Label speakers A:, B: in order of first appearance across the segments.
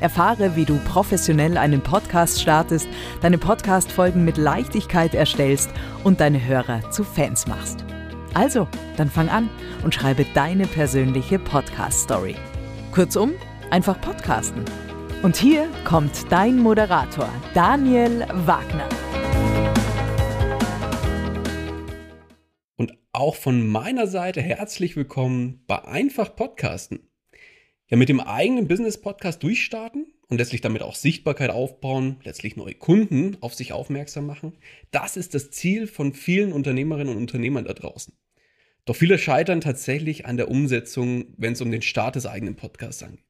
A: Erfahre, wie du professionell einen Podcast startest, deine Podcast-Folgen mit Leichtigkeit erstellst und deine Hörer zu Fans machst. Also, dann fang an und schreibe deine persönliche Podcast-Story. Kurzum, einfach podcasten. Und hier kommt dein Moderator, Daniel Wagner.
B: Und auch von meiner Seite herzlich willkommen bei Einfach Podcasten ja mit dem eigenen Business-Podcast durchstarten und letztlich damit auch Sichtbarkeit aufbauen, letztlich neue Kunden auf sich aufmerksam machen. Das ist das Ziel von vielen Unternehmerinnen und Unternehmern da draußen. Doch viele scheitern tatsächlich an der Umsetzung, wenn es um den Start des eigenen Podcasts angeht.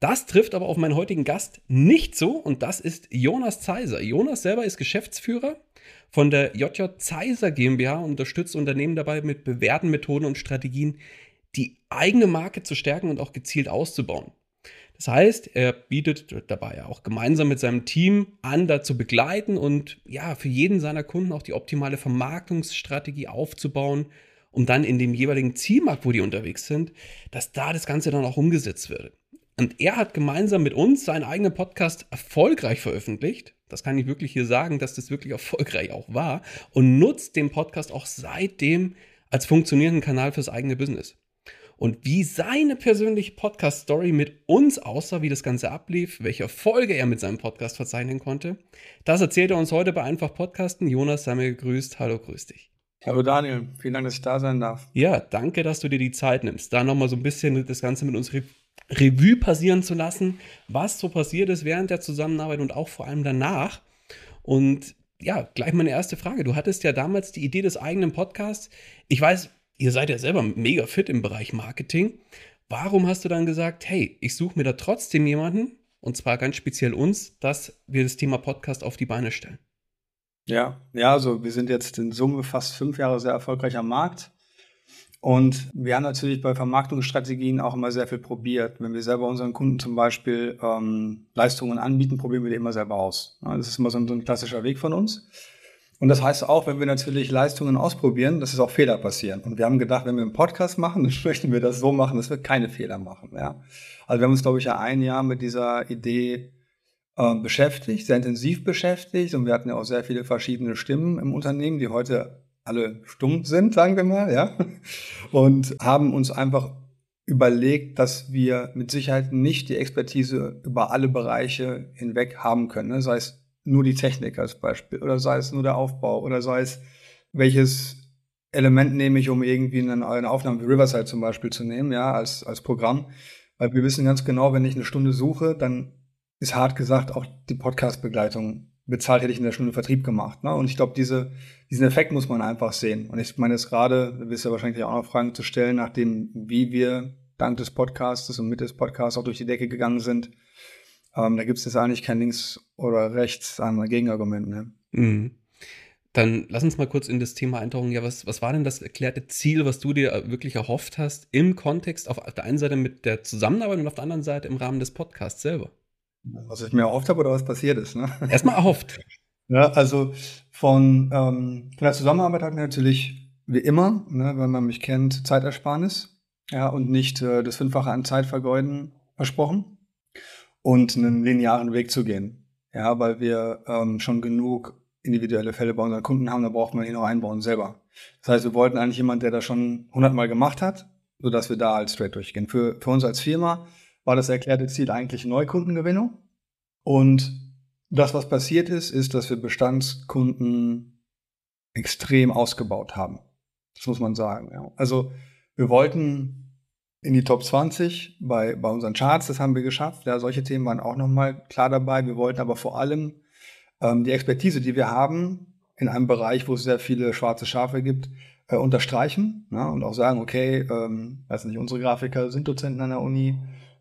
B: Das trifft aber auf meinen heutigen Gast nicht so und das ist Jonas Zeiser. Jonas selber ist Geschäftsführer von der JJ Zeiser GmbH und unterstützt Unternehmen dabei mit bewährten Methoden und Strategien, die eigene Marke zu stärken und auch gezielt auszubauen. Das heißt, er bietet dabei auch gemeinsam mit seinem Team an, da zu begleiten und ja, für jeden seiner Kunden auch die optimale Vermarktungsstrategie aufzubauen, um dann in dem jeweiligen Zielmarkt, wo die unterwegs sind, dass da das Ganze dann auch umgesetzt wird. Und er hat gemeinsam mit uns seinen eigenen Podcast erfolgreich veröffentlicht. Das kann ich wirklich hier sagen, dass das wirklich erfolgreich auch war und nutzt den Podcast auch seitdem als funktionierenden Kanal fürs eigene Business und wie seine persönliche Podcast-Story mit uns aussah, wie das Ganze ablief, welche Folge er mit seinem Podcast verzeichnen konnte. Das erzählt er uns heute bei Einfach Podcasten. Jonas, sei mir gegrüßt. Hallo, grüß dich.
C: Hallo Daniel, vielen Dank, dass ich da sein darf.
B: Ja, danke, dass du dir die Zeit nimmst, da nochmal so ein bisschen das Ganze mit uns Re Revue passieren zu lassen, was so passiert ist während der Zusammenarbeit und auch vor allem danach. Und ja, gleich meine erste Frage. Du hattest ja damals die Idee des eigenen Podcasts. Ich weiß, ihr seid ja selber mega fit im Bereich Marketing. Warum hast du dann gesagt, hey, ich suche mir da trotzdem jemanden, und zwar ganz speziell uns, dass wir das Thema Podcast auf die Beine stellen?
C: Ja, ja, also wir sind jetzt in Summe fast fünf Jahre sehr erfolgreich am Markt. Und wir haben natürlich bei Vermarktungsstrategien auch immer sehr viel probiert. Wenn wir selber unseren Kunden zum Beispiel ähm, Leistungen anbieten, probieren wir die immer selber aus. Das ist immer so ein, so ein klassischer Weg von uns. Und das heißt auch, wenn wir natürlich Leistungen ausprobieren, dass es auch Fehler passieren. Und wir haben gedacht, wenn wir einen Podcast machen, dann möchten wir das so machen, dass wir keine Fehler machen. Ja? Also wir haben uns, glaube ich, ja ein Jahr mit dieser Idee äh, beschäftigt, sehr intensiv beschäftigt. Und wir hatten ja auch sehr viele verschiedene Stimmen im Unternehmen, die heute alle stumm sind, sagen wir mal, ja. Und haben uns einfach überlegt, dass wir mit Sicherheit nicht die Expertise über alle Bereiche hinweg haben können. Ne? Das heißt, nur die Technik als Beispiel oder sei es nur der Aufbau oder sei es welches Element nehme ich, um irgendwie eine, eine Aufnahme wie Riverside zum Beispiel zu nehmen, ja, als, als Programm. Weil wir wissen ganz genau, wenn ich eine Stunde suche, dann ist hart gesagt auch die Podcast-Begleitung bezahlt, hätte ich in der Stunde Vertrieb gemacht. Ne? Und ich glaube, diese, diesen Effekt muss man einfach sehen. Und ich meine jetzt gerade, du wirst ja wahrscheinlich auch noch Fragen zu stellen, nachdem, wie wir dank des Podcasts und mit des Podcasts auch durch die Decke gegangen sind, ähm, da gibt es jetzt eigentlich kein Links oder Rechts an Gegenargument. Ne? Mhm.
B: Dann lass uns mal kurz in das Thema eintauchen. Ja, was, was war denn das erklärte Ziel, was du dir wirklich erhofft hast im Kontext auf der einen Seite mit der Zusammenarbeit und auf der anderen Seite im Rahmen des Podcasts selber?
C: Was ich mir erhofft habe oder was passiert ist. Ne?
B: Erstmal erhofft.
C: Ja, also von, ähm, von der Zusammenarbeit hatten wir natürlich wie immer, ne, wenn man mich kennt, Zeitersparnis. Ja, und nicht äh, das Fünffache an Zeit vergeuden versprochen. Und einen linearen Weg zu gehen. Ja, weil wir ähm, schon genug individuelle Fälle bei unseren Kunden haben, da braucht man ihn noch einbauen selber. Das heißt, wir wollten eigentlich jemanden, der das schon hundertmal gemacht hat, sodass wir da halt straight durchgehen. Für, für uns als Firma war das erklärte Ziel eigentlich Neukundengewinnung. Und das, was passiert ist, ist, dass wir Bestandskunden extrem ausgebaut haben. Das muss man sagen. Ja. Also wir wollten in die Top 20 bei, bei unseren Charts, das haben wir geschafft. Ja, solche Themen waren auch nochmal klar dabei. Wir wollten aber vor allem ähm, die Expertise, die wir haben, in einem Bereich, wo es sehr viele schwarze Schafe gibt, äh, unterstreichen ne? und auch sagen, okay, ähm, weiß nicht, unsere Grafiker sind Dozenten an der Uni,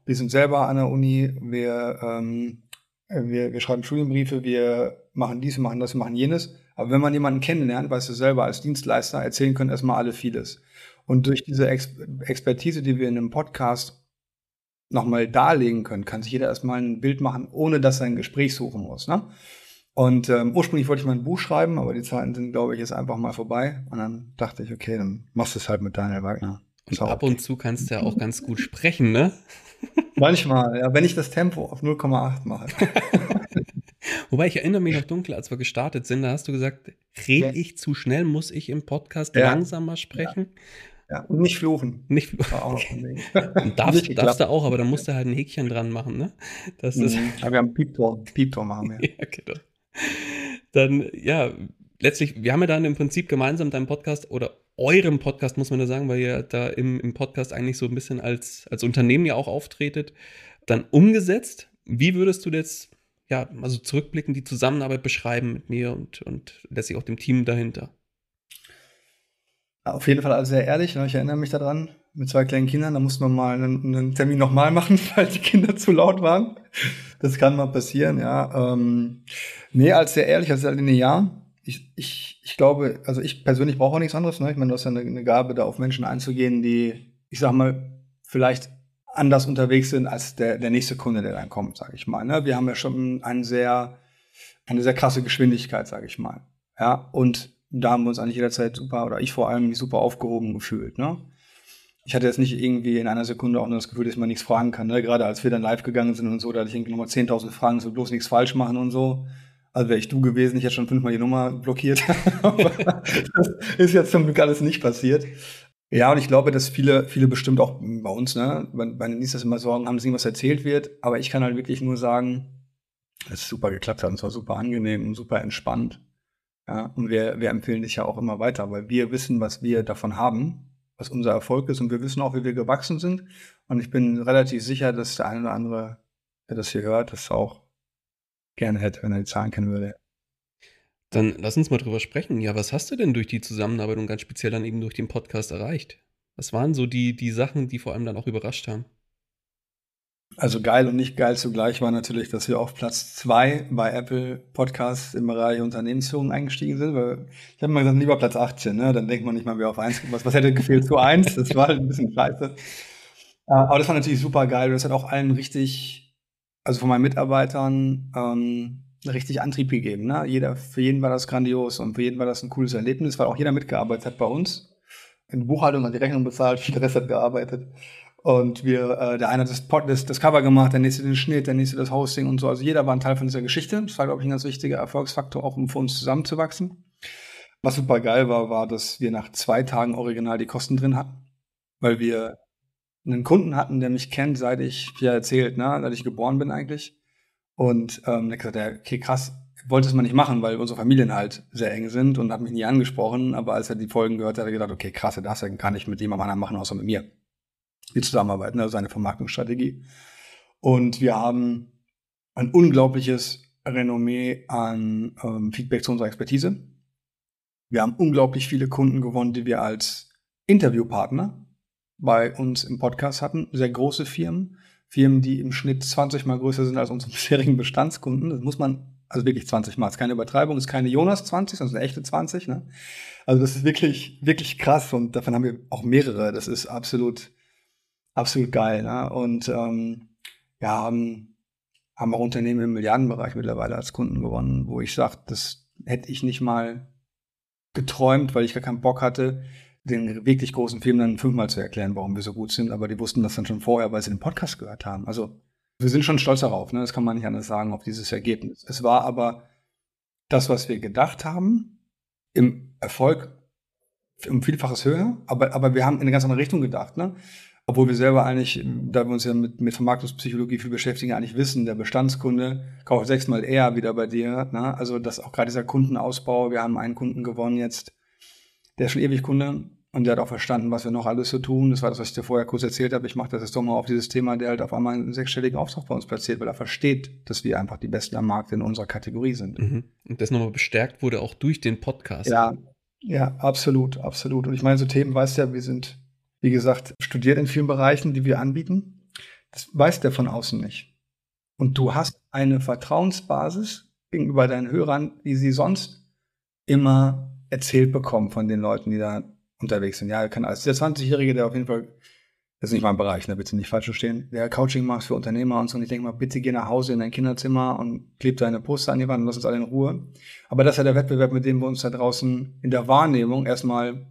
C: wir sind selber an der Uni, wir, ähm, wir, wir schreiben Studienbriefe, wir machen dies, wir machen das, wir machen jenes. Aber wenn man jemanden kennenlernt, weißt du selber als Dienstleister, erzählen können erstmal alle vieles. Und durch diese Ex Expertise, die wir in einem Podcast nochmal darlegen können, kann sich jeder erstmal ein Bild machen, ohne dass er ein Gespräch suchen muss. Ne? Und ähm, ursprünglich wollte ich mal ein Buch schreiben, aber die Zeiten sind, glaube ich, jetzt einfach mal vorbei. Und dann dachte ich, okay, dann machst du es halt mit Daniel Wagner.
B: Und ab und zu kannst du ja auch ganz gut sprechen, ne?
C: Manchmal, ja, wenn ich das Tempo auf 0,8 mache.
B: Wobei ich erinnere mich noch dunkel, als wir gestartet sind, da hast du gesagt, rede ich zu schnell, muss ich im Podcast ja. langsamer sprechen?
C: Ja. Ja. und nicht fluchen.
B: Nicht fluchen. Okay. Und darfst, darfst du auch, aber da musst du halt ein Häkchen dran machen, ne?
C: Das ist mhm. ja, wir haben Pieptor, Pieptor machen wir. ja, genau.
B: Dann, ja, letztlich, wir haben ja dann im Prinzip gemeinsam deinen Podcast oder eurem Podcast, muss man da sagen, weil ihr da im, im Podcast eigentlich so ein bisschen als, als Unternehmen ja auch auftretet, dann umgesetzt. Wie würdest du jetzt, ja, also zurückblicken, die Zusammenarbeit beschreiben mit mir und, und letztlich auch dem Team dahinter?
C: Auf jeden Fall sehr ehrlich, ne? ich erinnere mich daran, mit zwei kleinen Kindern, da musste man mal einen, einen Termin nochmal machen, weil die Kinder zu laut waren. Das kann mal passieren, ja. Ähm, nee, als sehr ehrlich, als sehr linear ich, ich, ich glaube, also ich persönlich brauche auch nichts anderes. Ne? Ich meine, du hast ja eine, eine Gabe, da auf Menschen einzugehen, die, ich sag mal, vielleicht anders unterwegs sind als der, der nächste Kunde, der dann kommt, sage ich mal. Ne? Wir haben ja schon eine sehr, eine sehr krasse Geschwindigkeit, sage ich mal. Ja, und da haben wir uns eigentlich jederzeit super, oder ich vor allem super aufgehoben gefühlt. Ne? Ich hatte jetzt nicht irgendwie in einer Sekunde auch nur das Gefühl, dass man nichts fragen kann. Ne? Gerade als wir dann live gegangen sind und so, da hatte ich irgendwie nochmal 10.000 Fragen, so bloß nichts falsch machen und so. Also wäre ich du gewesen, ich hätte schon fünfmal die Nummer blockiert. das ist jetzt zum Glück alles nicht passiert. Ja, und ich glaube, dass viele, viele bestimmt auch bei uns, ne, bei, bei den Nies das immer Sorgen haben, dass irgendwas erzählt wird. Aber ich kann halt wirklich nur sagen, dass es super geklappt hat und zwar super angenehm und super entspannt. Ja, und wir, wir empfehlen dich ja auch immer weiter, weil wir wissen, was wir davon haben, was unser Erfolg ist und wir wissen auch, wie wir gewachsen sind. Und ich bin relativ sicher, dass der eine oder andere, der das hier hört, das auch gerne hätte, wenn er die Zahlen kennen würde.
B: Dann lass uns mal drüber sprechen. Ja, was hast du denn durch die Zusammenarbeit und ganz speziell dann eben durch den Podcast erreicht? Was waren so die, die Sachen, die vor allem dann auch überrascht haben?
C: Also geil und nicht geil zugleich war natürlich, dass wir auf Platz zwei bei Apple Podcasts im Bereich Unternehmensführung eingestiegen sind. Weil ich habe mal gesagt, lieber Platz 18, ne? Dann denkt man nicht mal, wer auf eins was, was hätte gefehlt zu eins. Das war halt ein bisschen scheiße. Äh, aber das war natürlich super geil. Das hat auch allen richtig also von meinen Mitarbeitern ähm, richtig Antrieb gegeben. Ne? Jeder, für jeden war das grandios und für jeden war das ein cooles Erlebnis, weil auch jeder mitgearbeitet hat bei uns. In Buchhaltung hat die Rechnung bezahlt, viel Rest hat gearbeitet. Und wir, äh, der eine hat das, Pod, das, das Cover gemacht, der nächste den Schnitt, der nächste das Hosting und so. Also jeder war ein Teil von dieser Geschichte. Das war, glaube ich, ein ganz wichtiger Erfolgsfaktor, auch um für uns zusammenzuwachsen. Was super geil war, war, dass wir nach zwei Tagen original die Kosten drin hatten, weil wir einen Kunden hatten, der mich kennt, seit ich, wie er erzählt, ne, seit ich geboren bin eigentlich. Und ähm, der gesagt, okay, krass, wollte es mal nicht machen, weil unsere Familien halt sehr eng sind und hat mich nie angesprochen. Aber als er die Folgen gehört hat, hat er gedacht, okay, krass, das kann ich mit jemandem anderen machen, außer mit mir. Die Zusammenarbeit, ne, also eine Vermarktungsstrategie. Und wir haben ein unglaubliches Renommee an ähm, Feedback zu unserer Expertise. Wir haben unglaublich viele Kunden gewonnen, die wir als Interviewpartner bei uns im Podcast hatten. Sehr große Firmen. Firmen, die im Schnitt 20 mal größer sind als unsere bisherigen Bestandskunden. Das muss man, also wirklich 20 mal. Ist keine Übertreibung, ist keine Jonas 20, sondern eine echte 20. Ne? Also das ist wirklich, wirklich krass und davon haben wir auch mehrere. Das ist absolut, absolut geil. Ne? Und ähm, ja, haben, haben auch Unternehmen im Milliardenbereich mittlerweile als Kunden gewonnen, wo ich sage, das hätte ich nicht mal geträumt, weil ich gar keinen Bock hatte, den wirklich großen Film dann fünfmal zu erklären, warum wir so gut sind. Aber die wussten das dann schon vorher, weil sie den Podcast gehört haben. Also wir sind schon stolz darauf, ne? das kann man nicht anders sagen, auf dieses Ergebnis. Es war aber das, was wir gedacht haben, im Erfolg um Vielfaches höher, aber, aber wir haben in eine ganz andere Richtung gedacht. Ne? Obwohl wir selber eigentlich, da wir uns ja mit, mit Vermarktungspsychologie viel beschäftigen, eigentlich wissen, der Bestandskunde kauft sechsmal eher wieder bei dir. Ne? Also dass auch gerade dieser Kundenausbau, wir haben einen Kunden gewonnen jetzt, der ist schon ewig Kunde und der hat auch verstanden, was wir noch alles so tun. Das war das, was ich dir vorher kurz erzählt habe. Ich mache das jetzt doch mal auf dieses Thema, der halt auf einmal einen sechsstelligen Auftrag bei uns platziert, weil er versteht, dass wir einfach die Besten am Markt in unserer Kategorie sind.
B: Mhm. Und das nochmal bestärkt wurde auch durch den Podcast.
C: Ja, ja, absolut, absolut. Und ich meine, so Themen weißt ja, wir sind, wie gesagt, studiert in vielen Bereichen, die wir anbieten. Das weiß der von außen nicht. Und du hast eine Vertrauensbasis gegenüber deinen Hörern, die sie sonst immer erzählt bekommen von den Leuten, die da unterwegs sind. Ja, kann alles. Der 20-Jährige, der auf jeden Fall das ist nicht mein Bereich, ne, bitte nicht falsch verstehen. Der Coaching macht für Unternehmer und so. Und ich denke mal, bitte geh nach Hause in dein Kinderzimmer und kleb deine Poster an die Wand und lass uns alle in Ruhe. Aber das ist ja der Wettbewerb, mit dem wir uns da draußen in der Wahrnehmung erstmal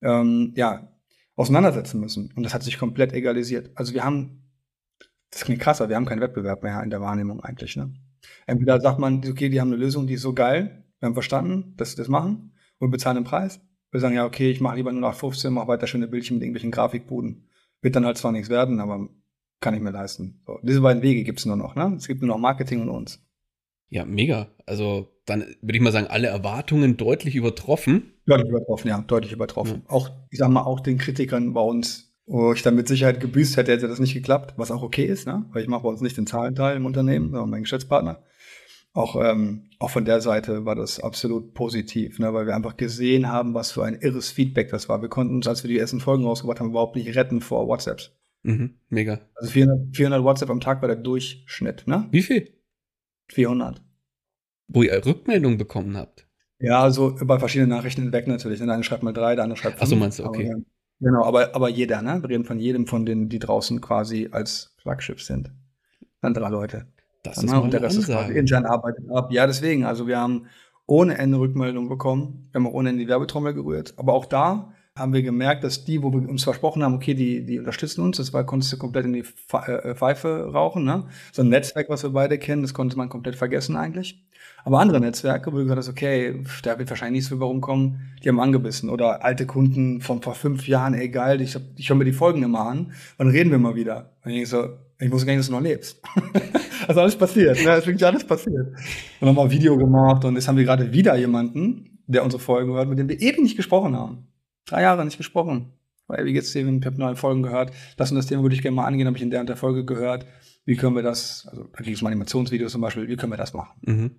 C: ähm, ja, auseinandersetzen müssen. Und das hat sich komplett egalisiert. Also wir haben, das klingt krasser, wir haben keinen Wettbewerb mehr in der Wahrnehmung eigentlich. Ne? Entweder sagt man, okay, die haben eine Lösung, die ist so geil, wir haben verstanden, dass sie das machen und bezahlen den Preis. Wir sagen, ja, okay, ich mache lieber nur nach 15, mache weiter schöne Bildchen mit irgendwelchen Grafikbuden. Wird dann halt zwar nichts werden, aber kann ich mir leisten. So, diese beiden Wege gibt es nur noch. Ne? Es gibt nur noch Marketing und uns.
B: Ja, mega. Also dann würde ich mal sagen, alle Erwartungen deutlich übertroffen.
C: Deutlich übertroffen, ja, deutlich übertroffen. Ja. Auch, ich sag mal, auch den Kritikern bei uns, wo ich dann mit Sicherheit gebüßt hätte, hätte das nicht geklappt, was auch okay ist, ne? weil ich mache bei uns nicht den Zahlenteil im Unternehmen, sondern mein Geschäftspartner. Auch, ähm, auch von der Seite war das absolut positiv, ne? weil wir einfach gesehen haben, was für ein irres Feedback das war. Wir konnten uns, als wir die ersten Folgen rausgebracht haben, überhaupt nicht retten vor WhatsApps.
B: Mhm, mega.
C: Also 400, 400 WhatsApp am Tag war der Durchschnitt. Ne?
B: Wie viel?
C: 400.
B: Wo ihr Rückmeldungen bekommen habt?
C: Ja, also über verschiedene Nachrichten hinweg natürlich. Der eine schreibt mal drei, der andere schreibt fünf.
B: Achso, meinst du, okay.
C: Aber, genau, aber, aber jeder, ne? Wir reden von jedem von denen, die draußen quasi als Flaggschiff sind. Dann drei Leute.
B: Das ist und der Rest ist quasi
C: intern arbeitet ab. Ja, deswegen, also wir haben ohne Ende Rückmeldungen bekommen. Wir haben auch ohne Ende die Werbetrommel gerührt. Aber auch da haben wir gemerkt, dass die, wo wir uns versprochen haben, okay, die, die unterstützen uns, das war, konntest du komplett in die äh, Pfeife rauchen, ne? So ein Netzwerk, was wir beide kennen, das konnte man komplett vergessen eigentlich. Aber andere Netzwerke, wo du gesagt hast, okay, da wird wahrscheinlich nichts für rumkommen, die haben angebissen. Oder alte Kunden von vor fünf Jahren, ey geil, ich, ich höre mir die Folgen immer an, wann reden wir mal wieder? Und ich so, ich wusste gar nicht, dass du noch lebst. also alles passiert, ne? Ist wirklich alles passiert. Und nochmal ein Video gemacht und jetzt haben wir gerade wieder jemanden, der unsere Folgen hört, mit dem wir eben nicht gesprochen haben. Drei Jahre nicht gesprochen. Weil, wie geht's dir? Ich habe neue Folgen gehört. Das und das Thema würde ich gerne mal angehen, habe ich in der und der Folge gehört. Wie können wir das, also da ging es um Animationsvideos zum Beispiel, wie können wir das machen?
B: Mhm.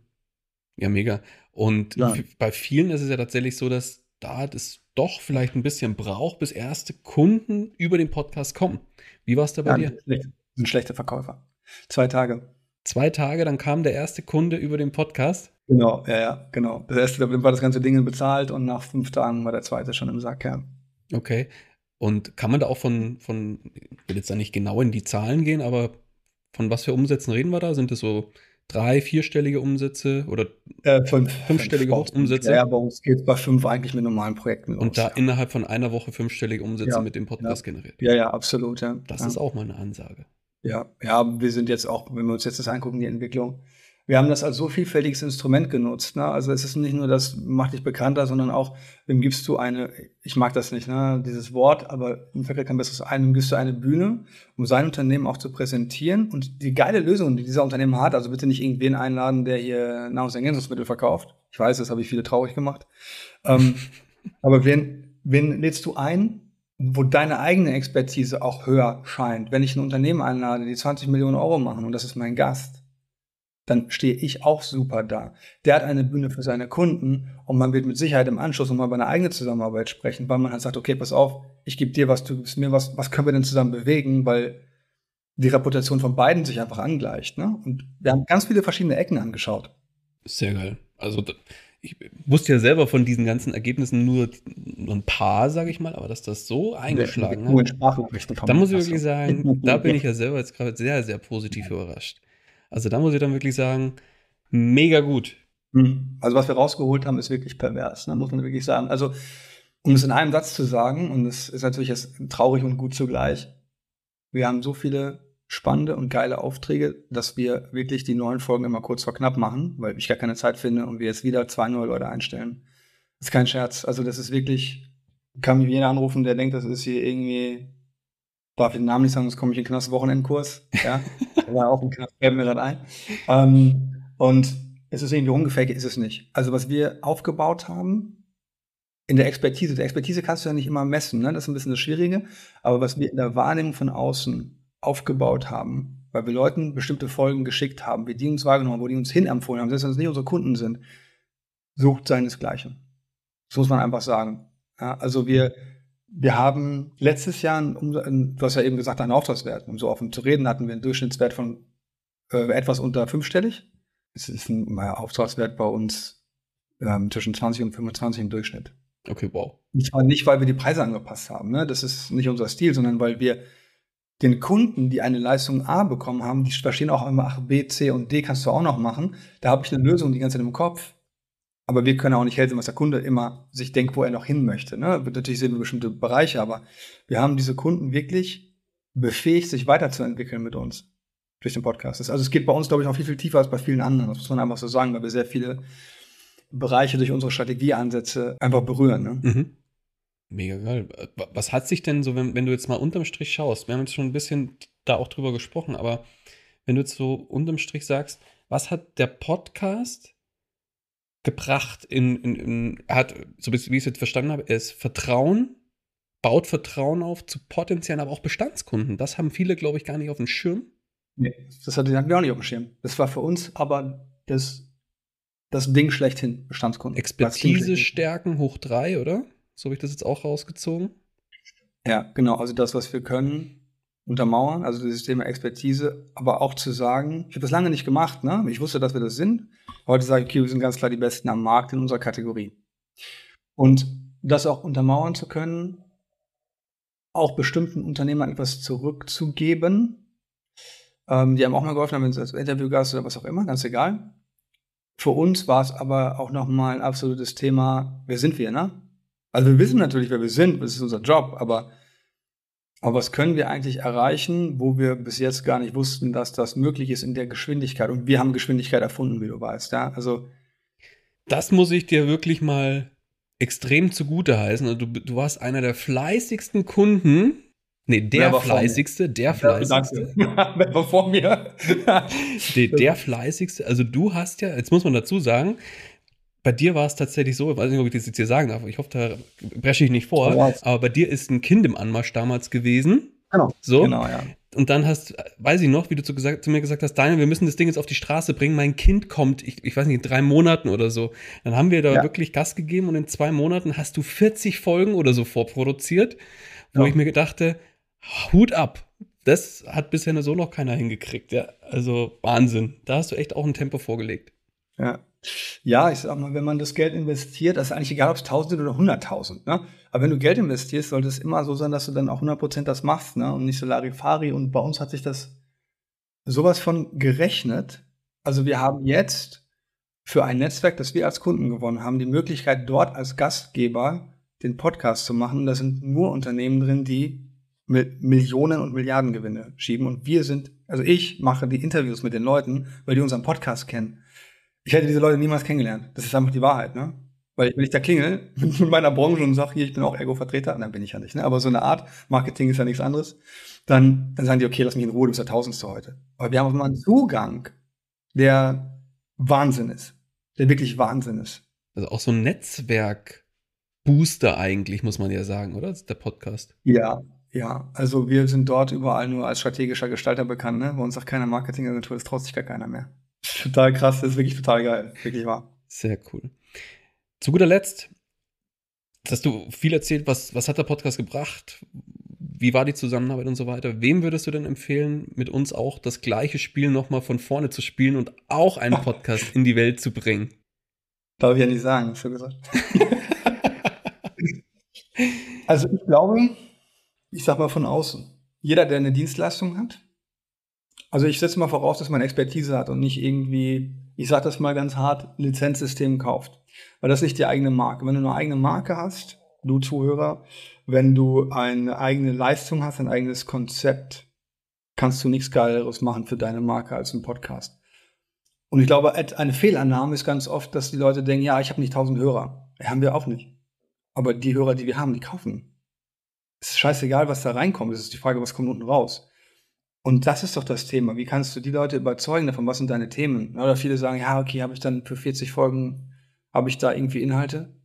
B: Ja, mega. Und ja. bei vielen ist es ja tatsächlich so, dass da das doch vielleicht ein bisschen braucht, bis erste Kunden über den Podcast kommen. Wie war es da bei ja,
C: dir? Sind schlechte Verkäufer. Zwei Tage.
B: Zwei Tage, dann kam der erste Kunde über den Podcast.
C: Genau, ja, ja, genau. Das erste, da war das ganze Ding bezahlt und nach fünf Tagen war der zweite schon im Sack, ja.
B: Okay. Und kann man da auch von, von, ich will jetzt da nicht genau in die Zahlen gehen, aber von was für Umsätzen reden wir da? Sind das so drei, vierstellige Umsätze oder
C: äh, fünf,
B: fünfstellige fünf Umsätze?
C: Ja, bei uns geht es bei fünf eigentlich mit normalen Projekten
B: los. Und da innerhalb von einer Woche fünfstellige Umsätze ja, mit dem Podcast
C: ja.
B: generiert.
C: Ja, ja, absolut, ja.
B: Das
C: ja.
B: ist auch mal eine Ansage.
C: Ja, ja, wir sind jetzt auch, wenn wir uns jetzt das angucken, die Entwicklung, wir haben das als so vielfältiges Instrument genutzt. Ne? Also es ist nicht nur das macht dich bekannter, sondern auch, wem gibst du eine, ich mag das nicht, ne? dieses Wort, aber mir fällt kein besseres ein, wem gibst du eine Bühne, um sein Unternehmen auch zu präsentieren und die geile Lösung, die dieser Unternehmen hat, also bitte nicht irgendwen einladen, der hier Nahrungsergänzungsmittel verkauft. Ich weiß, das habe ich viele traurig gemacht. Ähm, aber wen, wen lädst du ein, wo deine eigene Expertise auch höher scheint? Wenn ich ein Unternehmen einlade, die 20 Millionen Euro machen und das ist mein Gast, dann stehe ich auch super da. Der hat eine Bühne für seine Kunden und man wird mit Sicherheit im Anschluss nochmal über eine eigene Zusammenarbeit sprechen, weil man halt sagt, okay, pass auf, ich gebe dir was, du gibst mir was, was können wir denn zusammen bewegen, weil die Reputation von beiden sich einfach angleicht. Ne? Und wir haben ganz viele verschiedene Ecken angeschaut.
B: Sehr geil. Also ich wusste ja selber von diesen ganzen Ergebnissen nur ein paar, sage ich mal, aber dass das so eingeschlagen hat. Da muss ich wirklich sagen, da bin ich ja selber jetzt gerade sehr, sehr positiv überrascht. Also da muss ich dann wirklich sagen, mega gut.
C: Hm. Also was wir rausgeholt haben, ist wirklich pervers, ne? muss man wirklich sagen. Also um es in einem Satz zu sagen, und es ist natürlich jetzt traurig und gut zugleich, wir haben so viele spannende und geile Aufträge, dass wir wirklich die neuen Folgen immer kurz vor knapp machen, weil ich gar keine Zeit finde und wir jetzt wieder zwei neue Leute einstellen. Das ist kein Scherz. Also das ist wirklich, kann mich jeder anrufen, der denkt, das ist hier irgendwie, darf den Namen nicht sagen, sonst komme ich in den Knast Wochenendkurs. Ja, war auch ein Knast, fällt mir dann ein. Ähm, und es ist irgendwie ungefähr, ist es nicht. Also was wir aufgebaut haben, in der Expertise, der Expertise kannst du ja nicht immer messen, ne? das ist ein bisschen das Schwierige, aber was wir in der Wahrnehmung von außen aufgebaut haben, weil wir Leuten bestimmte Folgen geschickt haben, wie die uns wahrgenommen haben, wo die uns hinempfohlen haben, selbst wenn es nicht unsere Kunden sind, sucht seinesgleichen. Das muss man einfach sagen. Ja, also wir, wir haben letztes Jahr, du hast ja eben gesagt, einen Auftragswert. Um so offen zu reden, hatten wir einen Durchschnittswert von äh, etwas unter fünfstellig. Es ist ein naja, Auftragswert bei uns ähm, zwischen 20 und 25 im Durchschnitt.
B: Okay, wow.
C: Und zwar nicht, weil wir die Preise angepasst haben. Ne? Das ist nicht unser Stil, sondern weil wir den Kunden, die eine Leistung A bekommen haben, die verstehen auch immer, ach, B, C und D kannst du auch noch machen. Da habe ich eine Lösung die ganze Zeit im Kopf. Aber wir können auch nicht helfen, was der Kunde immer sich denkt, wo er noch hin möchte. Ne? Natürlich sehen wir bestimmte Bereiche, aber wir haben diese Kunden wirklich befähigt, sich weiterzuentwickeln mit uns durch den Podcast. Also es geht bei uns, glaube ich, auch viel, viel tiefer als bei vielen anderen. Das muss man einfach so sagen, weil wir sehr viele Bereiche durch unsere Strategieansätze einfach berühren. Ne? Mhm.
B: Mega geil. Was hat sich denn so, wenn, wenn du jetzt mal unterm Strich schaust, wir haben jetzt schon ein bisschen da auch drüber gesprochen, aber wenn du jetzt so unterm Strich sagst, was hat der Podcast gebracht in, in, in hat, so wie ich es jetzt verstanden habe, ist Vertrauen, baut Vertrauen auf zu potenziellen, aber auch Bestandskunden. Das haben viele, glaube ich, gar nicht auf dem Schirm.
C: Nee, das hatten wir auch nicht auf dem Schirm. Das war für uns aber das, das Ding schlechthin, Bestandskunden.
B: Expertise stärken hoch drei, oder? So habe ich das jetzt auch rausgezogen.
C: Ja, genau. Also das, was wir können, untermauern, also dieses Thema Expertise, aber auch zu sagen, ich habe das lange nicht gemacht, ne? Ich wusste, dass wir das sind. Heute sage ich, okay, wir sind ganz klar die Besten am Markt in unserer Kategorie. Und das auch untermauern zu können, auch bestimmten Unternehmern etwas zurückzugeben. Ähm, die haben auch mal geholfen, wenn es als Interviewgast oder was auch immer, ganz egal. Für uns war es aber auch nochmal ein absolutes Thema, wer sind wir, ne? Also wir wissen natürlich, wer wir sind, das ist unser Job, aber, aber was können wir eigentlich erreichen, wo wir bis jetzt gar nicht wussten, dass das möglich ist in der Geschwindigkeit? Und wir haben Geschwindigkeit erfunden, wie du weißt. Ja? Also
B: das muss ich dir wirklich mal extrem zugute heißen. Also du, du warst einer der fleißigsten Kunden. Nee, der fleißigste, der fleißigste.
C: Wer war vor mir?
B: der, der fleißigste. Also du hast ja, jetzt muss man dazu sagen, bei dir war es tatsächlich so, ich weiß nicht, ob ich das jetzt hier sagen darf, ich hoffe, da bresche ich nicht vor, ja. aber bei dir ist ein Kind im Anmarsch damals gewesen.
C: Genau.
B: So.
C: Genau, ja.
B: Und dann hast, weiß ich noch, wie du zu, gesagt, zu, mir gesagt hast, Daniel, wir müssen das Ding jetzt auf die Straße bringen. Mein Kind kommt, ich, ich weiß nicht, in drei Monaten oder so. Dann haben wir da ja. wirklich Gas gegeben und in zwei Monaten hast du 40 Folgen oder so vorproduziert, wo ja. ich mir dachte, Hut ab. Das hat bisher so noch keiner hingekriegt. Ja, also Wahnsinn. Da hast du echt auch ein Tempo vorgelegt.
C: Ja, ja, ich sag mal, wenn man das Geld investiert, das ist eigentlich egal, ob es 1000 oder 100.000. Ne? Aber wenn du Geld investierst, sollte es immer so sein, dass du dann auch 100% das machst ne? und nicht so Larifari. Und bei uns hat sich das sowas von gerechnet. Also wir haben jetzt für ein Netzwerk, das wir als Kunden gewonnen haben, die Möglichkeit, dort als Gastgeber den Podcast zu machen. Da sind nur Unternehmen drin, die mit Millionen und Milliarden Gewinne schieben. Und wir sind, also ich mache die Interviews mit den Leuten, weil die unseren Podcast kennen ich hätte diese Leute niemals kennengelernt. Das ist einfach die Wahrheit, ne? Weil wenn ich da klingel mit meiner Branche und sage, hier, ich bin auch Ego-Vertreter, dann bin ich ja nicht, ne? Aber so eine Art, Marketing ist ja nichts anderes, dann, dann sagen die, okay, lass mich in Ruhe, du bist der Tausendste heute. Aber wir haben mal einen Zugang, der Wahnsinn ist. Der wirklich Wahnsinn ist.
B: Also auch so ein Netzwerk-Booster eigentlich, muss man ja sagen, oder? Das ist der Podcast.
C: Ja, ja. Also wir sind dort überall nur als strategischer Gestalter bekannt, ne? Bei uns sagt keiner Marketingagentur, das traut sich gar keiner mehr. Total krass, das ist wirklich total geil. Wirklich wahr.
B: Sehr cool. Zu guter Letzt, hast du viel erzählt, was, was hat der Podcast gebracht? Wie war die Zusammenarbeit und so weiter? Wem würdest du denn empfehlen, mit uns auch das gleiche Spiel nochmal von vorne zu spielen und auch einen Podcast in die Welt zu bringen?
C: Darf ich ja nicht sagen, du gesagt. also ich glaube, ich sag mal von außen, jeder, der eine Dienstleistung hat, Also ich setze mal voraus, dass man Expertise hat und nicht irgendwie, ich sage das mal ganz hart, Lizenzsystem kauft. Weil das ist nicht die eigene Marke. Wenn du eine eigene Marke hast, du Zuhörer, wenn du eine eigene Leistung hast, ein eigenes Konzept, kannst du nichts Geileres machen für deine Marke als ein Podcast. Und ich glaube, eine Fehlannahme ist ganz oft, dass die Leute denken, ja, ich habe nicht tausend Hörer. Ja, haben wir auch nicht. Aber die Hörer, die wir haben, die kaufen. Es ist scheißegal, was da reinkommt. Es ist die Frage, was kommt unten raus. Und das ist doch das Thema. Wie kannst du die Leute überzeugen davon? Was sind deine Themen? Oder viele sagen, ja, okay, habe ich dann für 40 Folgen, habe ich da irgendwie Inhalte?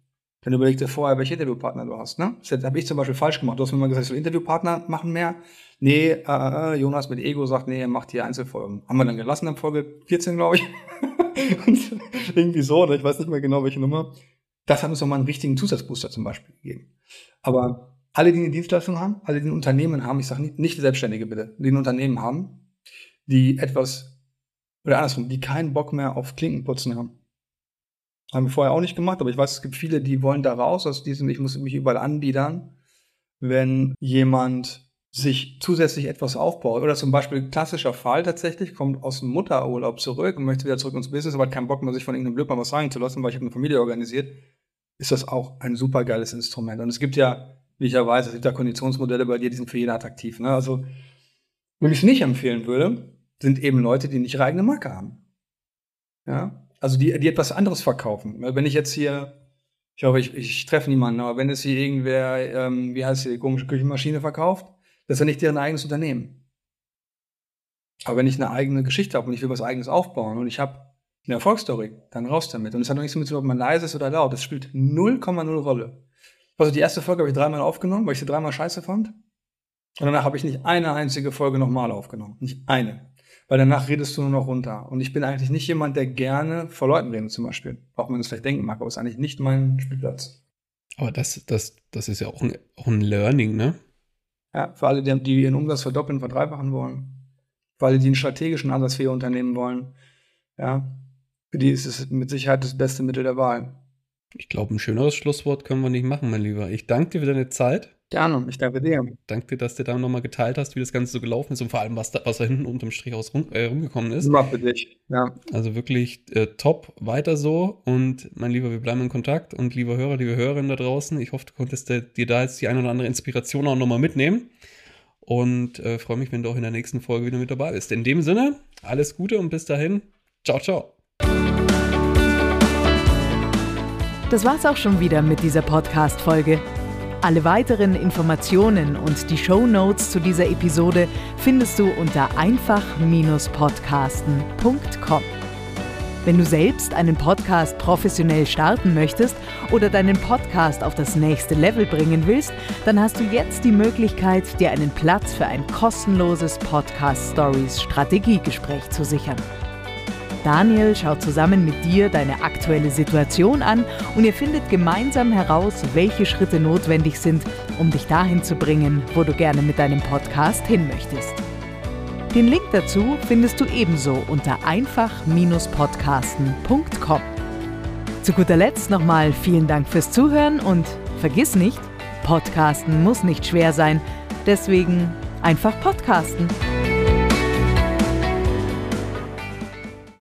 C: Dann überleg dir vorher, welche Interviewpartner du hast. Ne? Das habe ich zum Beispiel falsch gemacht. Du hast mir mal gesagt, so Interviewpartner machen mehr. Nee, äh, äh, Jonas mit Ego sagt, nee, er macht hier Einzelfolgen. Haben wir dann gelassen in Folge 14, glaube ich. Und irgendwie so, oder ich weiß nicht mehr genau, welche Nummer. Das hat uns nochmal einen richtigen Zusatzbooster zum Beispiel gegeben. Aber alle, die eine Dienstleistung haben, alle, die ein Unternehmen haben, ich sage nicht, nicht Selbstständige bitte, die ein Unternehmen haben, die etwas, oder andersrum, die keinen Bock mehr auf Klinkenputzen haben. Haben wir vorher auch nicht gemacht, aber ich weiß, es gibt viele, die wollen da raus aus diesem, ich muss mich überall anbiedern, wenn jemand sich zusätzlich etwas aufbaut. Oder zum Beispiel klassischer Fall tatsächlich, kommt aus dem Mutterurlaub zurück und möchte wieder zurück ins Business, aber hat keinen Bock mehr, sich von irgendeinem Blödmann was sagen zu lassen, weil ich habe eine Familie organisiert, ist das auch ein super geiles Instrument. Und es gibt ja wie ja weiß, es gibt da Konditionsmodelle bei dir, die sind für jeden attraktiv. Ne? Also, wenn ich es nicht empfehlen würde, sind eben Leute, die nicht ihre eigene Marke haben. Ja, also die, die etwas anderes verkaufen. Wenn ich jetzt hier, ich hoffe, ich, ich treffe niemanden, aber wenn es hier irgendwer, ähm, wie heißt die komische Küchenmaschine verkauft, das ist ja nicht deren eigenes Unternehmen. Aber wenn ich eine eigene Geschichte habe und ich will was eigenes aufbauen und ich habe eine Erfolgsstory, dann raus damit. Und es hat noch nichts damit zu tun, ob man leise ist oder laut. Das spielt 0,0 Rolle. Also die erste Folge habe ich dreimal aufgenommen, weil ich sie dreimal scheiße fand. Und danach habe ich nicht eine einzige Folge nochmal aufgenommen. Nicht eine. Weil danach redest du nur noch runter. Und ich bin eigentlich nicht jemand, der gerne vor Leuten redet, zum Beispiel. Auch wenn man es vielleicht denken mag, aber es ist eigentlich nicht mein Spielplatz.
B: Aber das, das, das ist ja auch ein, auch ein Learning, ne?
C: Ja, für alle, die, die ihren Umsatz verdoppeln, verdreifachen wollen. Für alle, die einen strategischen Ansatz für ihr Unternehmen wollen. Ja, für die ist es mit Sicherheit das beste Mittel der Wahl.
B: Ich glaube, ein schöneres Schlusswort können wir nicht machen, mein Lieber. Ich danke dir für deine Zeit.
C: Gerne, ich danke dir.
B: Danke dir, dass du da nochmal geteilt hast, wie das Ganze so gelaufen ist und vor allem, was da, was da hinten unterm Strich aus rum, äh, rumgekommen ist.
C: Immer für dich, ja.
B: Also wirklich äh, top, weiter so. Und mein Lieber, wir bleiben in Kontakt. Und lieber Hörer, liebe Hörerinnen da draußen, ich hoffe, du konntest dir da jetzt die eine oder andere Inspiration auch nochmal mitnehmen. Und äh, freue mich, wenn du auch in der nächsten Folge wieder mit dabei bist. In dem Sinne, alles Gute und bis dahin. Ciao, ciao.
A: Das war's auch schon wieder mit dieser Podcast-Folge. Alle weiteren Informationen und die Show Notes zu dieser Episode findest du unter einfach-podcasten.com. Wenn du selbst einen Podcast professionell starten möchtest oder deinen Podcast auf das nächste Level bringen willst, dann hast du jetzt die Möglichkeit, dir einen Platz für ein kostenloses Podcast Stories Strategiegespräch zu sichern. Daniel schaut zusammen mit dir deine aktuelle Situation an und ihr findet gemeinsam heraus, welche Schritte notwendig sind, um dich dahin zu bringen, wo du gerne mit deinem Podcast hin möchtest. Den Link dazu findest du ebenso unter einfach-podcasten.com. Zu guter Letzt nochmal vielen Dank fürs Zuhören und vergiss nicht, Podcasten muss nicht schwer sein, deswegen einfach Podcasten.